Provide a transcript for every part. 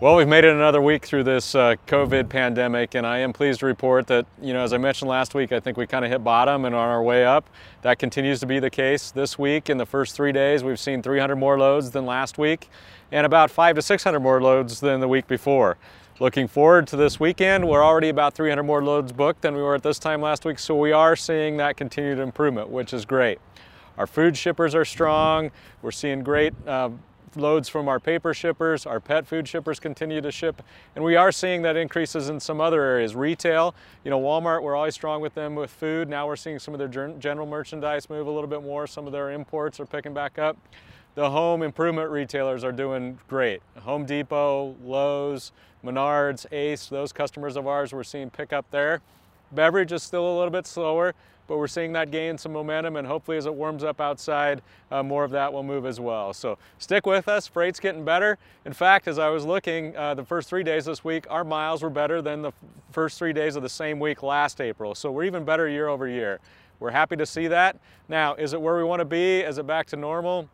Well, we've made it another week through this uh, COVID pandemic, and I am pleased to report that, you know, as I mentioned last week, I think we kind of hit bottom and on our way up. That continues to be the case this week. In the first three days, we've seen 300 more loads than last week, and about five to 600 more loads than the week before. Looking forward to this weekend, we're already about 300 more loads booked than we were at this time last week, so we are seeing that continued improvement, which is great. Our food shippers are strong. We're seeing great uh, loads from our paper shippers, our pet food shippers continue to ship, and we are seeing that increases in some other areas. Retail, you know, Walmart, we're always strong with them with food. Now we're seeing some of their general merchandise move a little bit more. Some of their imports are picking back up. The home improvement retailers are doing great. Home Depot, Lowe's, Menards, Ace, those customers of ours, we're seeing pick up there. Beverage is still a little bit slower, but we're seeing that gain some momentum and hopefully as it warms up outside, uh, more of that will move as well. So stick with us, freight's getting better. In fact, as I was looking uh, the first three days this week, our miles were better than the first three days of the same week last April. So we're even better year over year. We're happy to see that. Now, is it where we want to be? Is it back to normal?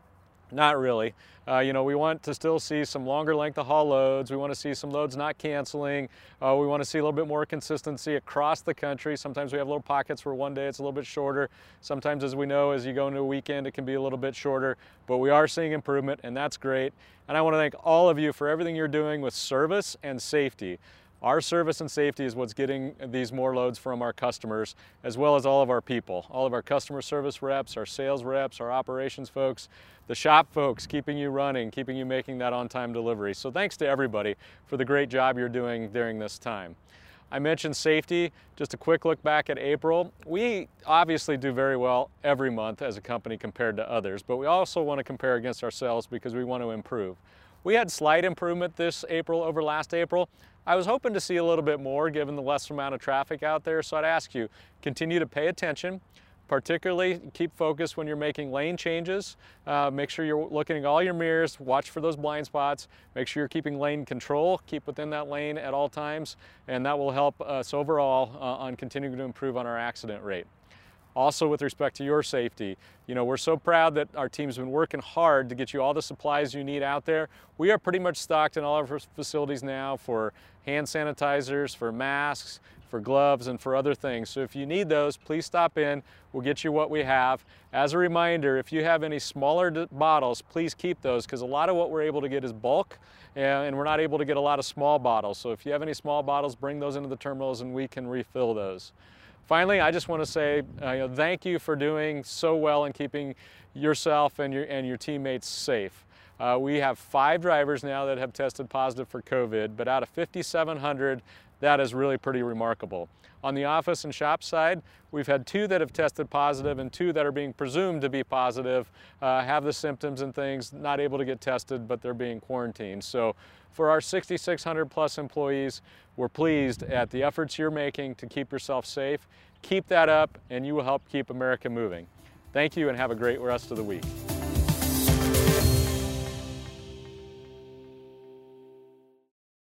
Not really. Uh, you know, we want to still see some longer length of haul loads. We want to see some loads not canceling. Uh, we want to see a little bit more consistency across the country. Sometimes we have little pockets where one day it's a little bit shorter. Sometimes, as we know, as you go into a weekend, it can be a little bit shorter. But we are seeing improvement, and that's great. And I want to thank all of you for everything you're doing with service and safety. Our service and safety is what's getting these more loads from our customers, as well as all of our people, all of our customer service reps, our sales reps, our operations folks, the shop folks keeping you running, keeping you making that on-time delivery. So thanks to everybody for the great job you're doing during this time. I mentioned safety, just a quick look back at April. We obviously do very well every month as a company compared to others, but we also want to compare against ourselves because we want to improve. We had slight improvement this April over last April. I was hoping to see a little bit more given the less amount of traffic out there, so I'd ask you, continue to pay attention. Particularly, keep focused when you're making lane changes. Uh, make sure you're looking at all your mirrors, watch for those blind spots, make sure you're keeping lane control, keep within that lane at all times, and that will help us overall uh, on continuing to improve on our accident rate. Also with respect to your safety, you know, we're so proud that our team's been working hard to get you all the supplies you need out there. We are pretty much stocked in all of our facilities now for hand sanitizers, for masks, for gloves, and for other things. So if you need those, please stop in. We'll get you what we have. As a reminder, if you have any smaller bottles, please keep those because a lot of what we're able to get is bulk and we're not able to get a lot of small bottles. So if you have any small bottles, bring those into the terminals and we can refill those. Finally, I just want to say uh, you know, thank you for doing so well in keeping yourself and your, and your teammates safe. Uh, we have five drivers now that have tested positive for COVID, but out of 5,700, that is really pretty remarkable. On the office and shop side, we've had two that have tested positive and two that are being presumed to be positive, uh, have the symptoms and things, not able to get tested, but they're being quarantined. So for our 6,600 plus employees, we're pleased at the efforts you're making to keep yourself safe. Keep that up and you will help keep America moving. Thank you and have a great rest of the week.